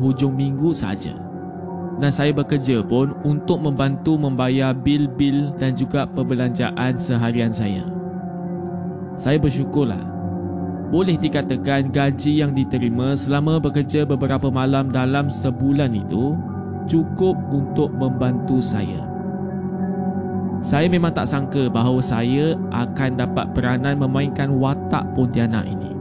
hujung minggu saja. Dan saya bekerja pun untuk membantu membayar bil-bil dan juga perbelanjaan seharian saya. Saya bersyukurlah. Boleh dikatakan gaji yang diterima selama bekerja beberapa malam dalam sebulan itu cukup untuk membantu saya. Saya memang tak sangka bahawa saya akan dapat peranan memainkan watak Pontianak ini.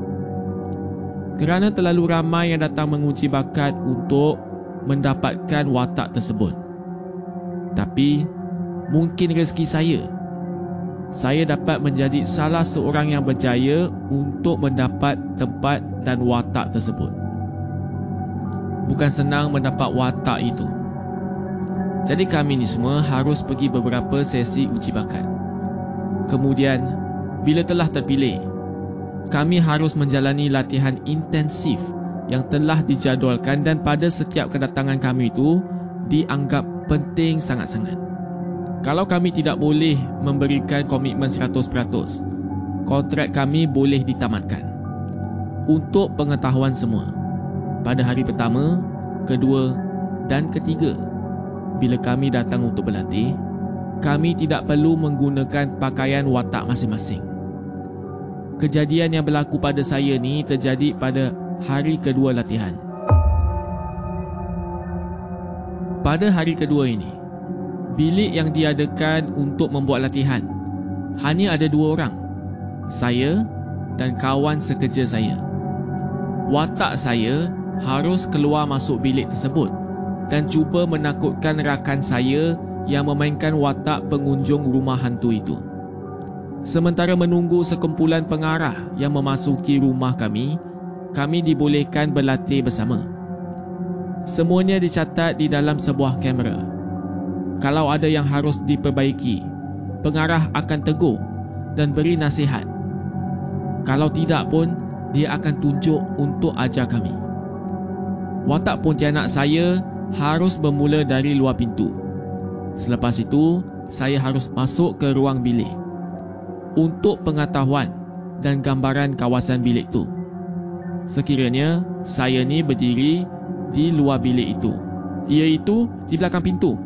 Kerana terlalu ramai yang datang menguji bakat untuk mendapatkan watak tersebut. Tapi, mungkin rezeki saya. Saya dapat menjadi salah seorang yang berjaya untuk mendapat tempat dan watak tersebut. Bukan senang mendapat watak itu. Jadi kami ni semua harus pergi beberapa sesi uji bakat. Kemudian, bila telah terpilih, kami harus menjalani latihan intensif yang telah dijadualkan dan pada setiap kedatangan kami itu dianggap penting sangat-sangat. Kalau kami tidak boleh memberikan komitmen 100%, kontrak kami boleh ditamatkan. Untuk pengetahuan semua, pada hari pertama, kedua dan ketiga, bila kami datang untuk berlatih, kami tidak perlu menggunakan pakaian watak masing-masing. Kejadian yang berlaku pada saya ni terjadi pada hari kedua latihan. Pada hari kedua ini, bilik yang diadakan untuk membuat latihan hanya ada dua orang. Saya dan kawan sekerja saya. Watak saya harus keluar masuk bilik tersebut dan cuba menakutkan rakan saya yang memainkan watak pengunjung rumah hantu itu. Sementara menunggu sekumpulan pengarah yang memasuki rumah kami, kami dibolehkan berlatih bersama. Semuanya dicatat di dalam sebuah kamera. Kalau ada yang harus diperbaiki, pengarah akan tegur dan beri nasihat. Kalau tidak pun, dia akan tunjuk untuk ajar kami. Watak Pontianak saya harus bermula dari luar pintu. Selepas itu, saya harus masuk ke ruang bilik untuk pengetahuan dan gambaran kawasan bilik itu. Sekiranya saya ni berdiri di luar bilik itu, iaitu di belakang pintu.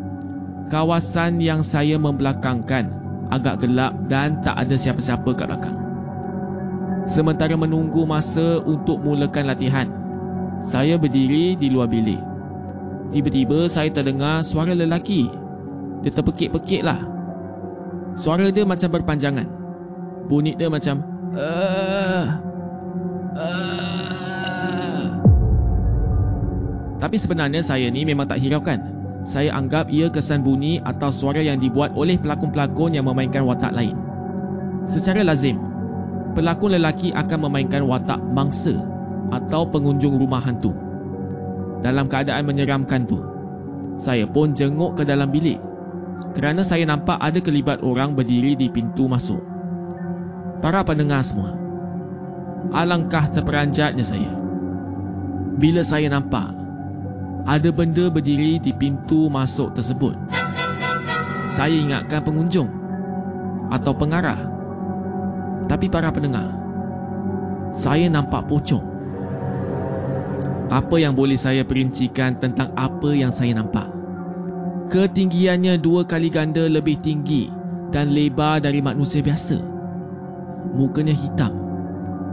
Kawasan yang saya membelakangkan agak gelap dan tak ada siapa-siapa kat belakang. Sementara menunggu masa untuk mulakan latihan, saya berdiri di luar bilik. Tiba-tiba saya terdengar suara lelaki. Dia terpekik-pekik lah. Suara dia macam berpanjangan. Bunyi dia macam... Tapi sebenarnya saya ni memang tak hiraukan. Saya anggap ia kesan bunyi atau suara yang dibuat oleh pelakon-pelakon yang memainkan watak lain. Secara lazim, pelakon lelaki akan memainkan watak mangsa atau pengunjung rumah hantu dalam keadaan menyeramkan tu. Saya pun jenguk ke dalam bilik kerana saya nampak ada kelibat orang berdiri di pintu masuk. Para pendengar semua, alangkah terperanjatnya saya. Bila saya nampak ada benda berdiri di pintu masuk tersebut. Saya ingatkan pengunjung atau pengarah. Tapi para pendengar, saya nampak pocong. Apa yang boleh saya perincikan tentang apa yang saya nampak? Ketinggiannya dua kali ganda lebih tinggi dan lebar dari manusia biasa. Mukanya hitam.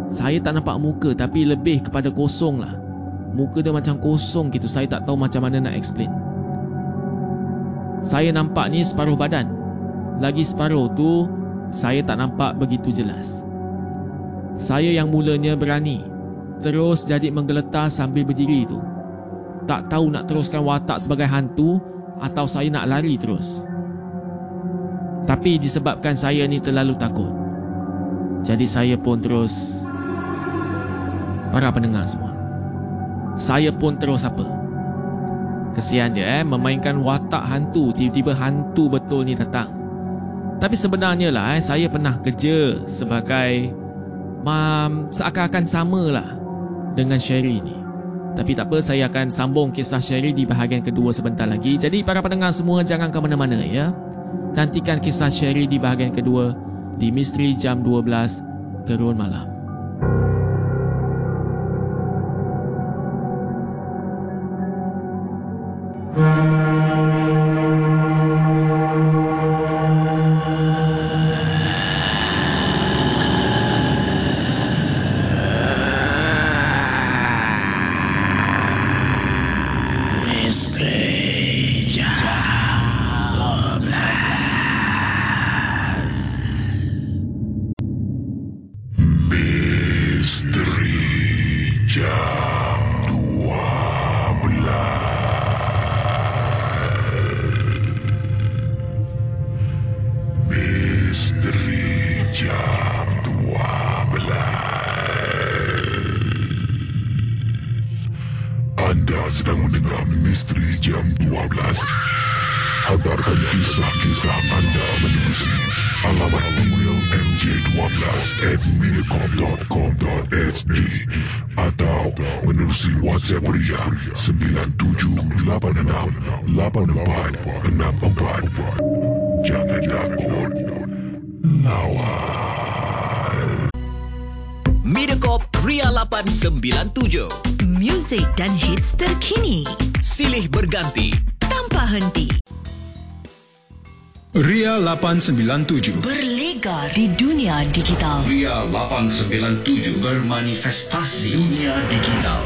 Saya tak nampak muka tapi lebih kepada kosong lah. Muka dia macam kosong gitu. Saya tak tahu macam mana nak explain. Saya nampak ni separuh badan. Lagi separuh tu, saya tak nampak begitu jelas. Saya yang mulanya berani terus jadi menggeletar sambil berdiri itu. Tak tahu nak teruskan watak sebagai hantu atau saya nak lari terus. Tapi disebabkan saya ni terlalu takut. Jadi saya pun terus para pendengar semua. Saya pun terus apa? Kesian dia eh memainkan watak hantu tiba-tiba hantu betul ni datang. Tapi sebenarnya lah eh saya pernah kerja sebagai mam seakan-akan samalah dengan Sherry ni. Tapi tak apa, saya akan sambung kisah Sherry di bahagian kedua sebentar lagi. Jadi para pendengar semua jangan ke mana-mana ya. Nantikan kisah Sherry di bahagian kedua di Misteri Jam 12 Gerun Malam. Muzik dan hits terkini Silih berganti. tanpa henti. Ria 897 Berlega di dunia digital. Ria 897 bermanifestasi dunia digital.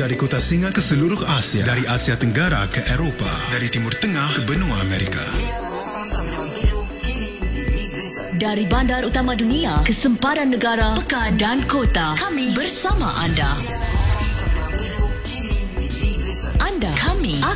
Dari kota singa ke seluruh Asia Dari Asia Tenggara ke Eropah Dari Timur Tengah ke benua Amerika Dari bandar utama dunia ke sempadan negara, pekan dan kota, kami bersama anda. Anda,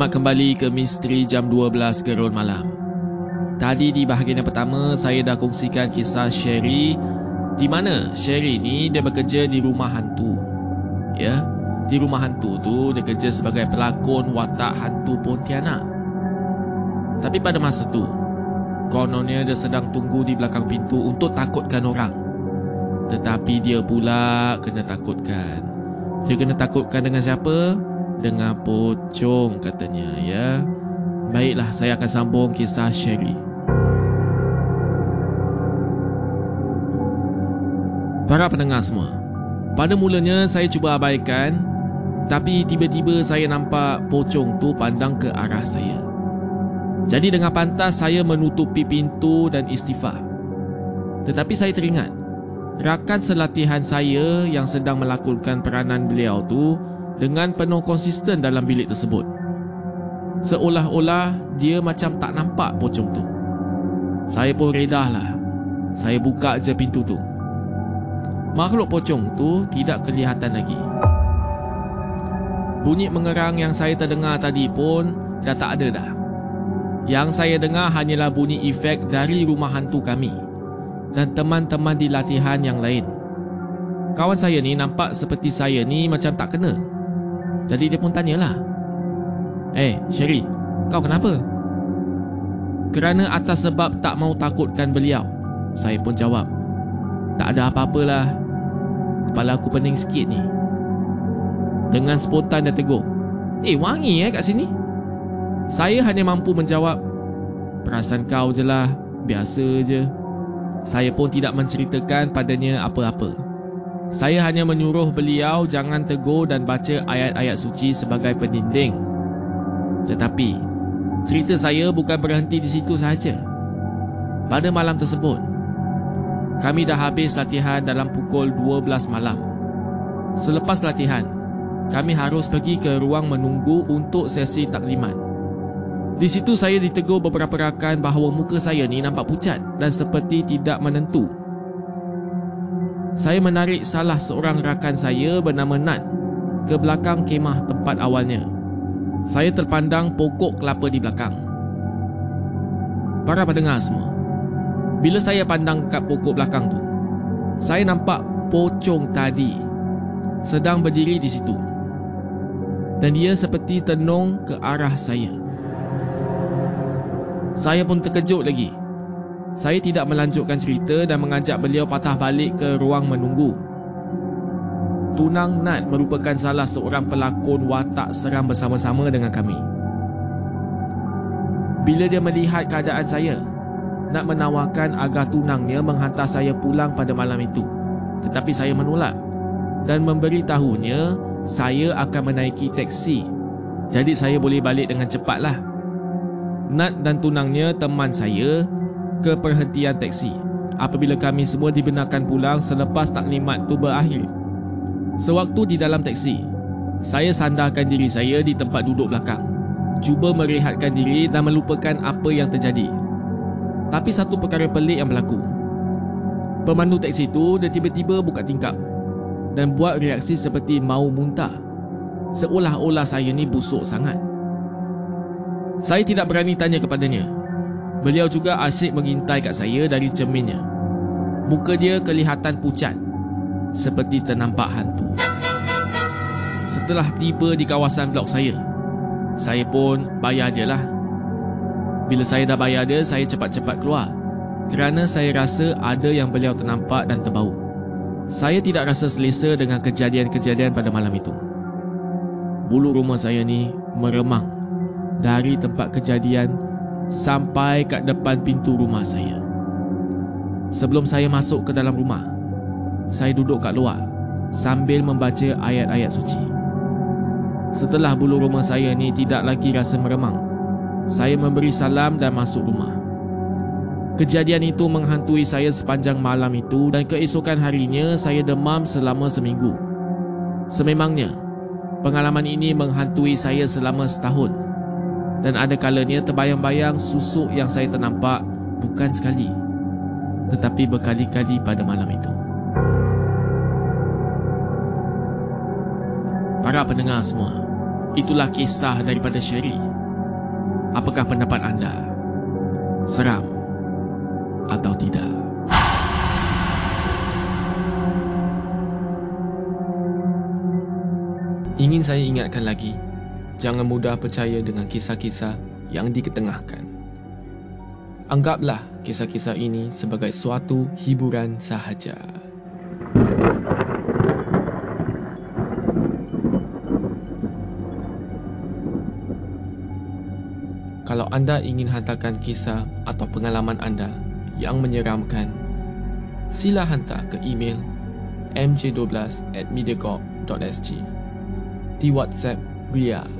Selamat kembali ke Misteri Jam 12 Gerun Malam Tadi di bahagian yang pertama Saya dah kongsikan kisah Sherry Di mana Sherry ni Dia bekerja di rumah hantu Ya Di rumah hantu tu Dia kerja sebagai pelakon Watak hantu Pontianak Tapi pada masa tu Kononnya dia sedang tunggu di belakang pintu untuk takutkan orang. Tetapi dia pula kena takutkan. Dia kena takutkan dengan siapa? Dengan pocong katanya ya. Baiklah saya akan sambung kisah Sherry. Para pendengar semua. Pada mulanya saya cuba abaikan tapi tiba-tiba saya nampak pocong tu pandang ke arah saya. Jadi dengan pantas saya menutupi pintu dan istighfar. Tetapi saya teringat rakan selatihan saya yang sedang melakonkan peranan beliau tu dengan penuh konsisten dalam bilik tersebut. Seolah-olah dia macam tak nampak pocong tu. Saya pun redahlah. Saya buka je pintu tu. Makhluk pocong tu tidak kelihatan lagi. Bunyi mengerang yang saya terdengar tadi pun dah tak ada dah. Yang saya dengar hanyalah bunyi efek dari rumah hantu kami dan teman-teman di latihan yang lain. Kawan saya ni nampak seperti saya ni macam tak kena. Jadi dia pun tanyalah. Eh, Sherry, kau kenapa? Kerana atas sebab tak mau takutkan beliau. Saya pun jawab. Tak ada apa-apalah. Kepala aku pening sikit ni. Dengan spontan dia tegur. Eh, wangi eh kat sini. Saya hanya mampu menjawab Perasaan kau je lah Biasa je Saya pun tidak menceritakan padanya apa-apa Saya hanya menyuruh beliau Jangan tegur dan baca ayat-ayat suci sebagai pendinding. Tetapi Cerita saya bukan berhenti di situ sahaja. Pada malam tersebut Kami dah habis latihan dalam pukul 12 malam. Selepas latihan Kami harus pergi ke ruang menunggu untuk sesi taklimat. Di situ saya ditegur beberapa rakan bahawa muka saya ni nampak pucat dan seperti tidak menentu. Saya menarik salah seorang rakan saya bernama Nat ke belakang kemah tempat awalnya. Saya terpandang pokok kelapa di belakang. Para pendengar semua, bila saya pandang kat pokok belakang tu, saya nampak pocong tadi sedang berdiri di situ. Dan dia seperti tenung ke arah saya. Saya pun terkejut lagi. Saya tidak melanjutkan cerita dan mengajak beliau patah balik ke ruang menunggu. Tunang Nat merupakan salah seorang pelakon watak seram bersama-sama dengan kami. Bila dia melihat keadaan saya, Nat menawarkan agar tunangnya menghantar saya pulang pada malam itu. Tetapi saya menolak dan memberitahunya saya akan menaiki teksi. Jadi saya boleh balik dengan cepatlah. Nat dan tunangnya teman saya ke perhentian teksi apabila kami semua dibenarkan pulang selepas taklimat tu berakhir. Sewaktu di dalam teksi, saya sandarkan diri saya di tempat duduk belakang. Cuba merehatkan diri dan melupakan apa yang terjadi. Tapi satu perkara pelik yang berlaku. Pemandu teksi itu dia tiba-tiba buka tingkap dan buat reaksi seperti mau muntah. Seolah-olah saya ni busuk sangat. Saya tidak berani tanya kepadanya. Beliau juga asyik mengintai kat saya dari cerminnya. Muka dia kelihatan pucat. Seperti ternampak hantu. Setelah tiba di kawasan blok saya, saya pun bayar dia lah. Bila saya dah bayar dia, saya cepat-cepat keluar. Kerana saya rasa ada yang beliau ternampak dan terbau. Saya tidak rasa selesa dengan kejadian-kejadian pada malam itu. Bulu rumah saya ni meremang dari tempat kejadian sampai kat depan pintu rumah saya. Sebelum saya masuk ke dalam rumah, saya duduk kat luar sambil membaca ayat-ayat suci. Setelah bulu rumah saya ni tidak lagi rasa meremang, saya memberi salam dan masuk rumah. Kejadian itu menghantui saya sepanjang malam itu dan keesokan harinya saya demam selama seminggu. Sememangnya, pengalaman ini menghantui saya selama setahun dan ada kalanya terbayang-bayang susuk yang saya ternampak bukan sekali tetapi berkali-kali pada malam itu. Para pendengar semua, itulah kisah daripada Sherry. Apakah pendapat anda? Seram atau tidak? Ingin saya ingatkan lagi, jangan mudah percaya dengan kisah-kisah yang diketengahkan. Anggaplah kisah-kisah ini sebagai suatu hiburan sahaja. Kalau anda ingin hantarkan kisah atau pengalaman anda yang menyeramkan, sila hantar ke email mj12 at mediacorp.sg di WhatsApp Ria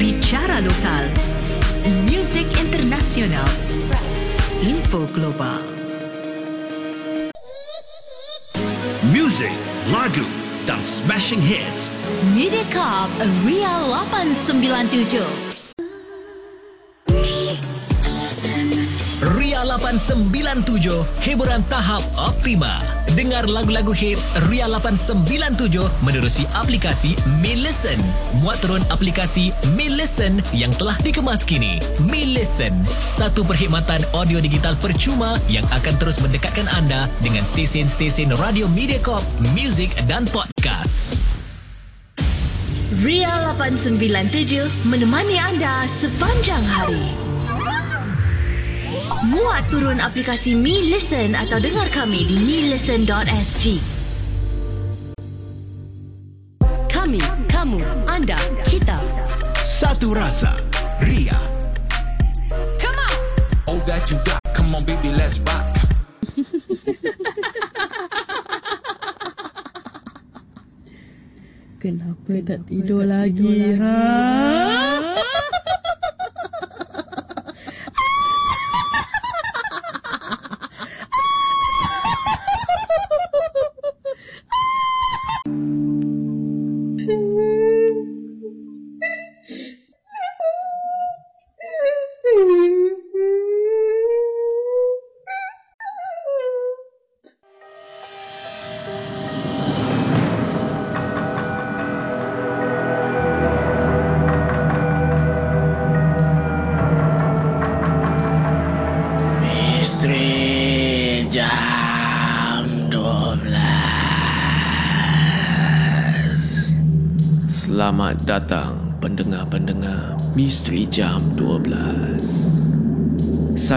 Bicara lokal, music internasional, info global. Music, lagu dan smashing hits. Mediacorp Ria 897. 897, hiburan tahap optima. Dengar lagu-lagu hits Ria 897 menerusi aplikasi Mi Listen. Muat turun aplikasi Mi Listen yang telah dikemas kini. Mi Listen, satu perkhidmatan audio digital percuma yang akan terus mendekatkan anda dengan stesen-stesen radio Mediacorp, muzik dan podcast. Ria 897 menemani anda sepanjang hari. Muat turun aplikasi Mi Listen atau dengar kami di milisten.sg. Kami, kamu, anda, kita. Satu rasa. Ria. All that you got, come on baby, let's rock. Kenapa tak tidur lagi, ha?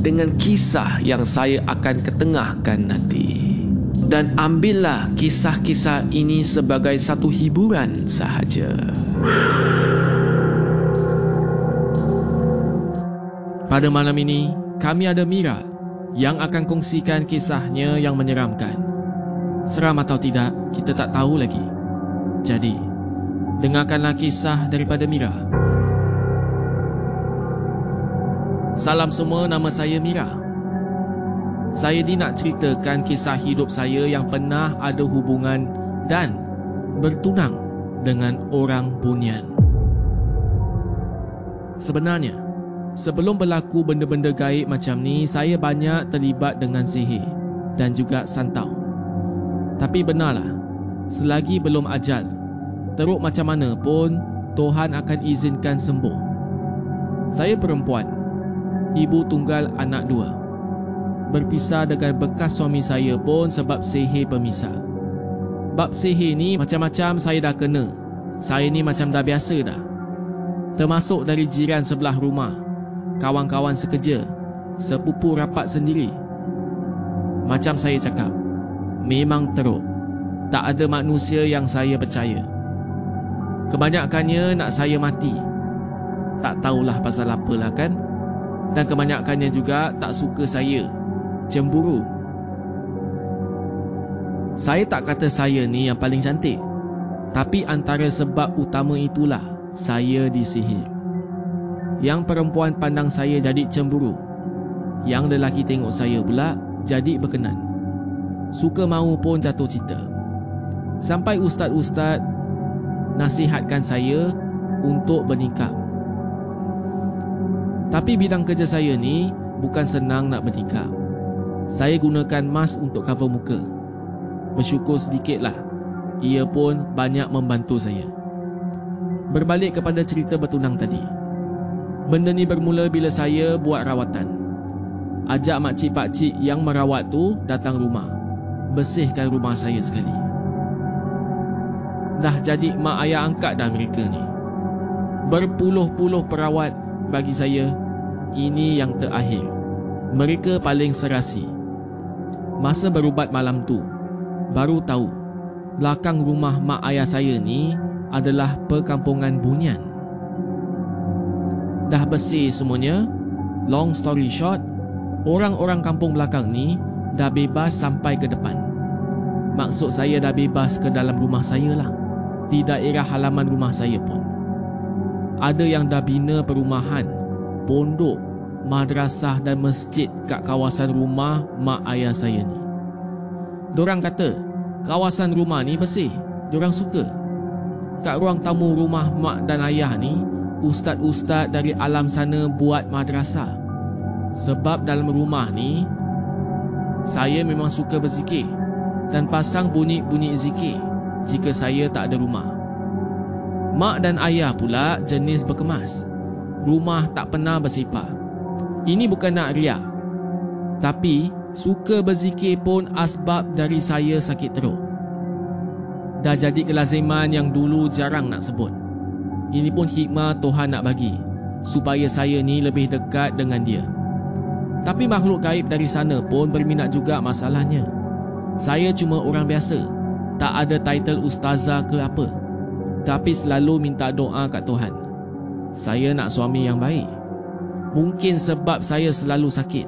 dengan kisah yang saya akan ketengahkan nanti. Dan ambillah kisah-kisah ini sebagai satu hiburan sahaja. Pada malam ini, kami ada Mira yang akan kongsikan kisahnya yang menyeramkan. Seram atau tidak, kita tak tahu lagi. Jadi, dengarkanlah kisah daripada Mira. Salam semua, nama saya Mira. Saya ni nak ceritakan kisah hidup saya yang pernah ada hubungan dan bertunang dengan orang bunian. Sebenarnya, sebelum berlaku benda-benda gaib macam ni, saya banyak terlibat dengan sihir dan juga santau. Tapi benarlah, selagi belum ajal, teruk macam mana pun Tuhan akan izinkan sembuh. Saya perempuan, ibu tunggal anak dua. Berpisah dengan bekas suami saya pun sebab sihir pemisah. Bab sihir ni macam-macam saya dah kena. Saya ni macam dah biasa dah. Termasuk dari jiran sebelah rumah, kawan-kawan sekerja, sepupu rapat sendiri. Macam saya cakap, memang teruk. Tak ada manusia yang saya percaya. Kebanyakannya nak saya mati. Tak tahulah pasal apalah kan? Dan kebanyakannya juga tak suka saya. Cemburu. Saya tak kata saya ni yang paling cantik. Tapi antara sebab utama itulah saya disihir. Yang perempuan pandang saya jadi cemburu. Yang lelaki tengok saya pula jadi berkenan. Suka mahu pun jatuh cinta. Sampai ustaz-ustaz nasihatkan saya untuk bernikah. Tapi bidang kerja saya ni bukan senang nak bernikah. Saya gunakan mask untuk cover muka. Bersyukur sedikitlah. Ia pun banyak membantu saya. Berbalik kepada cerita bertunang tadi. Benda ni bermula bila saya buat rawatan. Ajak makcik-pakcik yang merawat tu datang rumah. Bersihkan rumah saya sekali. dah jadi mak ayah angkat dah mereka ni. Berpuluh-puluh perawat bagi saya, ini yang terakhir. Mereka paling serasi. Masa berubat malam tu, baru tahu belakang rumah mak ayah saya ni adalah perkampungan bunian. Dah bersih semuanya, long story short, orang-orang kampung belakang ni dah bebas sampai ke depan. Maksud saya dah bebas ke dalam rumah saya lah. Di daerah halaman rumah saya pun. Ada yang dah bina perumahan, pondok, madrasah dan masjid kat kawasan rumah mak ayah saya ni. Diorang kata, kawasan rumah ni bersih. Diorang suka. Kat ruang tamu rumah mak dan ayah ni, ustaz-ustaz dari alam sana buat madrasah. Sebab dalam rumah ni, saya memang suka berzikir dan pasang bunyi-bunyi zikir jika saya tak ada rumah. Mak dan ayah pula jenis berkemas. Rumah tak pernah bersepah. Ini bukan nak riak. Tapi suka berzikir pun asbab dari saya sakit teruk. Dah jadi kelaziman yang dulu jarang nak sebut. Ini pun hikmah Tuhan nak bagi supaya saya ni lebih dekat dengan dia. Tapi makhluk gaib dari sana pun berminat juga masalahnya. Saya cuma orang biasa. Tak ada title ustazah ke apa. Tapi selalu minta doa kat Tuhan. Saya nak suami yang baik. Mungkin sebab saya selalu sakit.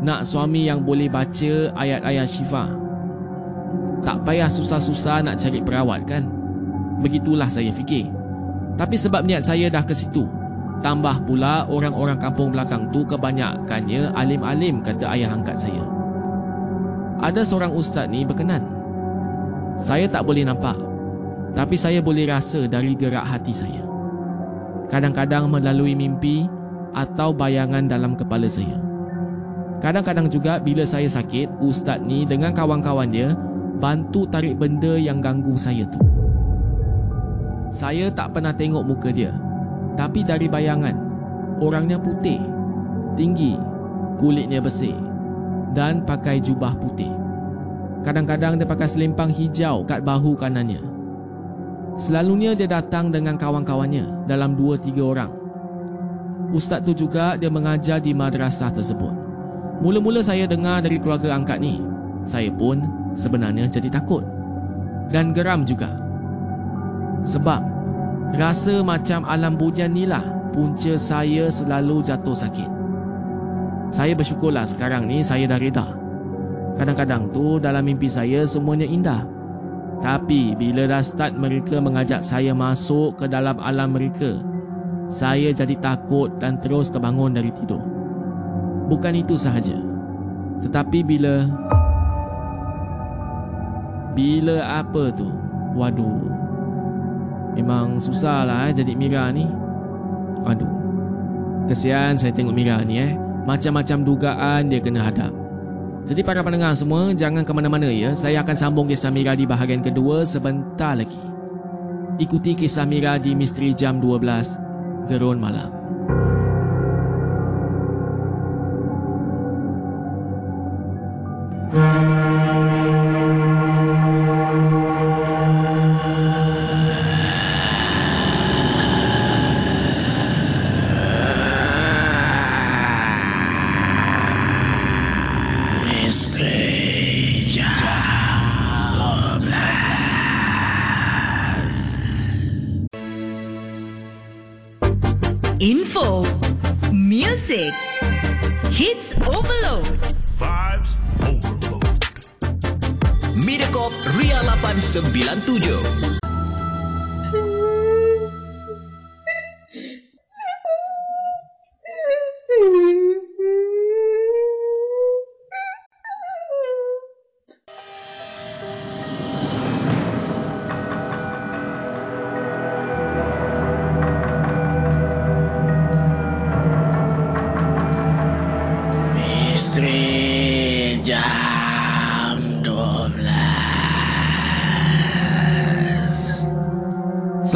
Nak suami yang boleh baca ayat-ayat syifa. Tak payah susah-susah nak cari perawat kan? Begitulah saya fikir. Tapi sebab niat saya dah ke situ. Tambah pula orang-orang kampung belakang tu kebanyakannya alim-alim kata ayah angkat saya ada seorang ustaz ni berkenan. Saya tak boleh nampak, tapi saya boleh rasa dari gerak hati saya. Kadang-kadang melalui mimpi atau bayangan dalam kepala saya. Kadang-kadang juga bila saya sakit, ustaz ni dengan kawan-kawan dia bantu tarik benda yang ganggu saya tu. Saya tak pernah tengok muka dia, tapi dari bayangan, orangnya putih, tinggi, kulitnya bersih dan pakai jubah putih. Kadang-kadang dia pakai selempang hijau kat bahu kanannya. Selalunya dia datang dengan kawan-kawannya dalam dua tiga orang. Ustaz tu juga dia mengajar di madrasah tersebut. Mula-mula saya dengar dari keluarga angkat ni, saya pun sebenarnya jadi takut. Dan geram juga. Sebab rasa macam alam bujan ni lah punca saya selalu jatuh sakit. Saya bersyukurlah sekarang ni saya dah reda. Kadang-kadang tu dalam mimpi saya semuanya indah. Tapi bila dah start mereka mengajak saya masuk ke dalam alam mereka, saya jadi takut dan terus terbangun dari tidur. Bukan itu sahaja. Tetapi bila... Bila apa tu? Waduh. Memang susah lah eh, jadi Mira ni. Aduh. Kesian saya tengok Mira ni eh macam-macam dugaan dia kena hadap. Jadi para pendengar semua, jangan ke mana-mana ya. Saya akan sambung kisah Mira di bahagian kedua sebentar lagi. Ikuti kisah Mira di Misteri Jam 12, Gerun Malam.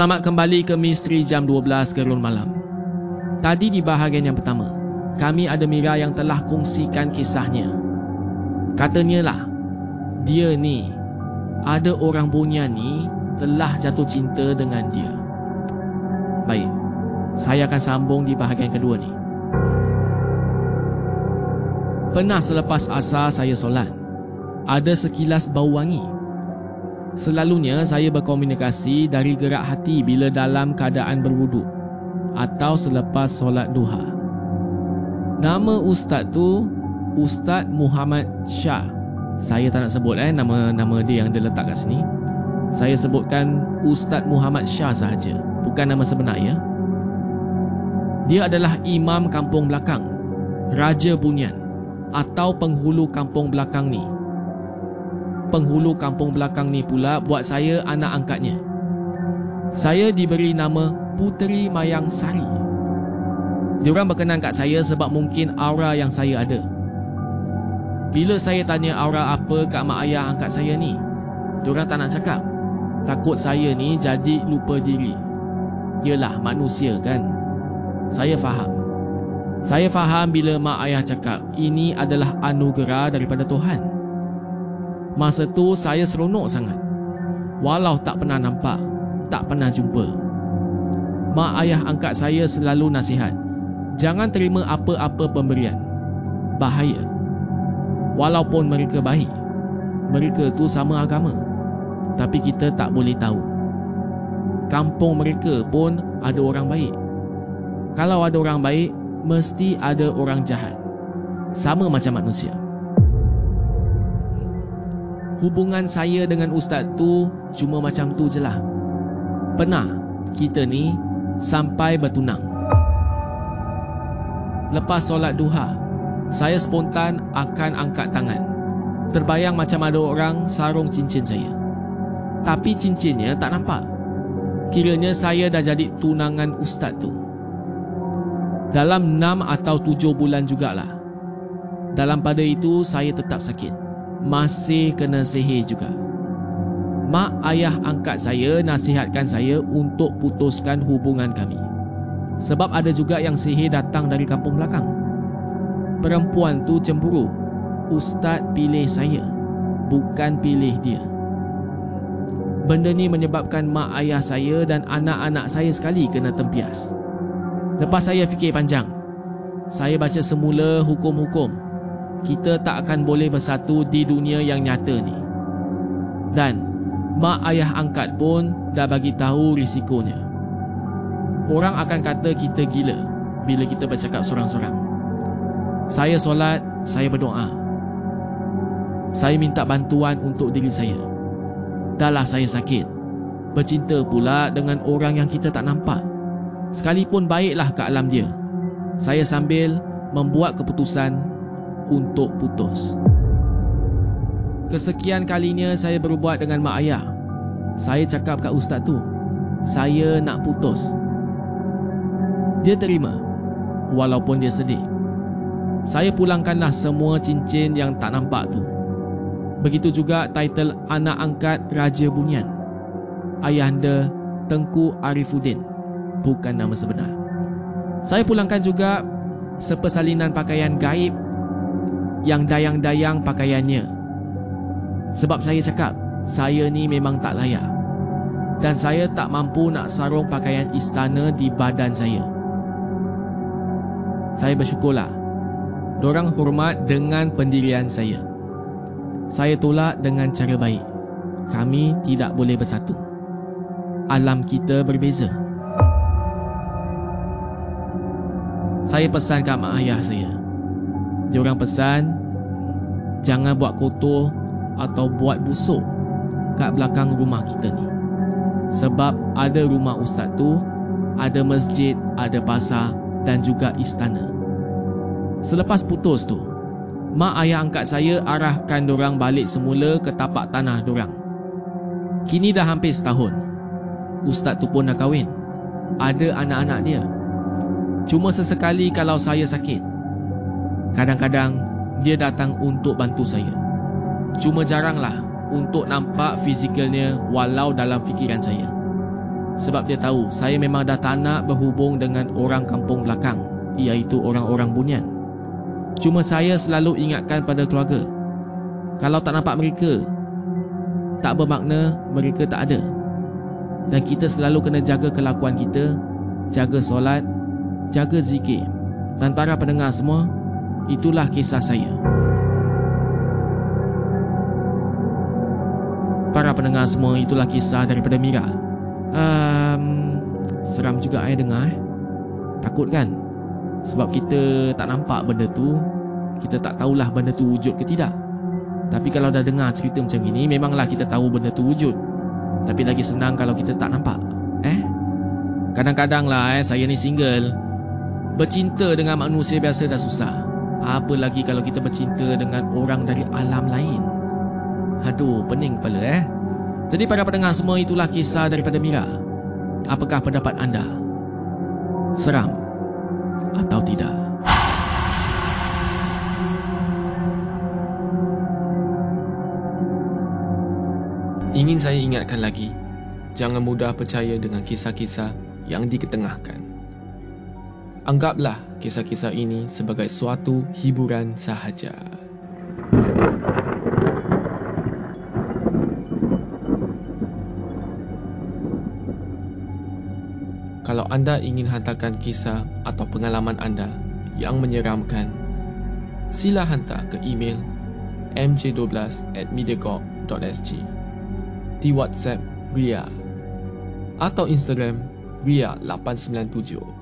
Selamat kembali ke Misteri Jam 12 Gerun Malam Tadi di bahagian yang pertama Kami ada Mira yang telah kongsikan kisahnya Katanya lah Dia ni Ada orang punya ni telah jatuh cinta dengan dia. Baik, saya akan sambung di bahagian kedua ni. Pernah selepas asar saya solat, ada sekilas bau wangi. Selalunya saya berkomunikasi dari gerak hati bila dalam keadaan berwuduk atau selepas solat duha. Nama ustaz tu Ustaz Muhammad Shah. Saya tak nak sebut eh nama nama dia yang dia letak kat sini. Saya sebutkan Ustaz Muhammad Shah sahaja, bukan nama sebenar ya. Dia adalah imam kampung belakang, raja bunyan atau penghulu kampung belakang ni. Penghulu kampung belakang ni pula buat saya anak angkatnya. Saya diberi nama Puteri Mayang Sari. Diorang berkenan kat saya sebab mungkin aura yang saya ada. Bila saya tanya aura apa kat mak ayah angkat saya ni, diorang tak nak cakap. Takut saya ni jadi lupa diri. Yelah manusia kan. Saya faham. Saya faham bila mak ayah cakap ini adalah anugerah daripada Tuhan. Masa tu saya seronok sangat. Walau tak pernah nampak, tak pernah jumpa. Mak ayah angkat saya selalu nasihat. Jangan terima apa-apa pemberian. Bahaya walaupun mereka baik mereka tu sama agama tapi kita tak boleh tahu kampung mereka pun ada orang baik kalau ada orang baik mesti ada orang jahat sama macam manusia hubungan saya dengan ustaz tu cuma macam tu je lah pernah kita ni sampai bertunang lepas solat duha saya spontan akan angkat tangan. Terbayang macam ada orang sarung cincin saya. Tapi cincinnya tak nampak. Kiranya saya dah jadi tunangan ustaz tu. Dalam enam atau tujuh bulan jugalah. Dalam pada itu saya tetap sakit. Masih kena sihir juga. Mak ayah angkat saya nasihatkan saya untuk putuskan hubungan kami. Sebab ada juga yang sihir datang dari kampung belakang. Perempuan tu cemburu. Ustaz pilih saya, bukan pilih dia. Benda ni menyebabkan mak ayah saya dan anak-anak saya sekali kena tempias. Lepas saya fikir panjang, saya baca semula hukum-hukum. Kita tak akan boleh bersatu di dunia yang nyata ni. Dan mak ayah angkat pun dah bagi tahu risikonya. Orang akan kata kita gila bila kita bercakap seorang-seorang. Saya solat, saya berdoa. Saya minta bantuan untuk diri saya. Dahlah saya sakit. Bercinta pula dengan orang yang kita tak nampak. Sekalipun baiklah ke alam dia. Saya sambil membuat keputusan untuk putus. Kesekian kalinya saya berbuat dengan mak ayah. Saya cakap kat ustaz tu, saya nak putus. Dia terima walaupun dia sedih. Saya pulangkanlah semua cincin yang tak nampak tu. Begitu juga title anak angkat Raja Bunyan. Ayahanda Tengku Arifuddin. Bukan nama sebenar. Saya pulangkan juga sepesalinan pakaian gaib yang dayang-dayang pakaiannya. Sebab saya cakap, saya ni memang tak layak. Dan saya tak mampu nak sarung pakaian istana di badan saya. Saya bersyukurlah Dorang hormat dengan pendirian saya. Saya tolak dengan cara baik. Kami tidak boleh bersatu. Alam kita berbeza. Saya pesan kat mak ayah saya. Diorang pesan jangan buat kotor atau buat busuk kat belakang rumah kita ni. Sebab ada rumah ustaz tu, ada masjid, ada pasar dan juga istana. Selepas putus tu, mak ayah angkat saya arahkan dorang balik semula ke tapak tanah dorang. Kini dah hampir setahun. Ustaz tu pun dah kahwin. Ada anak-anak dia. Cuma sesekali kalau saya sakit. Kadang-kadang dia datang untuk bantu saya. Cuma jaranglah untuk nampak fizikalnya walau dalam fikiran saya. Sebab dia tahu saya memang dah tak nak berhubung dengan orang kampung belakang iaitu orang-orang bunyan. Cuma saya selalu ingatkan pada keluarga Kalau tak nampak mereka Tak bermakna mereka tak ada Dan kita selalu kena jaga kelakuan kita, jaga solat, jaga zikir. Dan para pendengar semua, itulah kisah saya. Para pendengar semua, itulah kisah daripada Mira. Um, seram juga saya dengar eh. Takut kan? Sebab kita tak nampak benda tu, kita tak tahulah benda tu wujud ke tidak. Tapi kalau dah dengar cerita macam ini, memanglah kita tahu benda tu wujud. Tapi lagi senang kalau kita tak nampak. Eh? Kadang-kadang lah eh, saya ni single. Bercinta dengan manusia biasa dah susah. Apa lagi kalau kita bercinta dengan orang dari alam lain. Aduh, pening kepala eh. Jadi para pendengar semua itulah kisah daripada Mira. Apakah pendapat anda? Seram atau tidak? Ingin saya ingatkan lagi, jangan mudah percaya dengan kisah-kisah yang diketengahkan. Anggaplah kisah-kisah ini sebagai suatu hiburan sahaja. Kalau anda ingin hantarkan kisah atau pengalaman anda yang menyeramkan, sila hantar ke email mj12 at mediacorp.sg di WhatsApp Ria atau Instagram Ria897.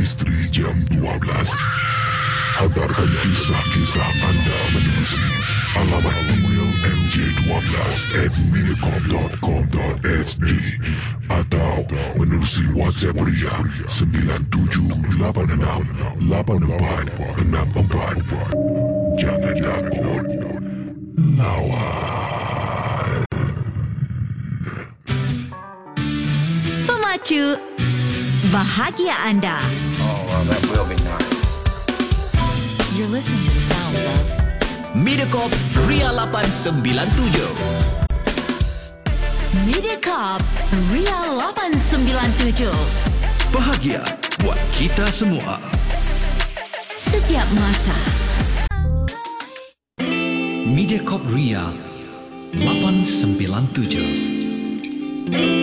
Misteri Jam 12 Hantarkan kisah-kisah anda menerusi alamat email mj12 at mediacorp.com.sg atau menerusi WhatsApp Ria 97868464. Jangan takut. Lawan. Pemacu bahagia anda. You're listening to the sounds of Mediacorp Ria 897. Mediacorp Ria 897. Bahagia buat kita semua. Setiap masa. Mediacorp Ria 897.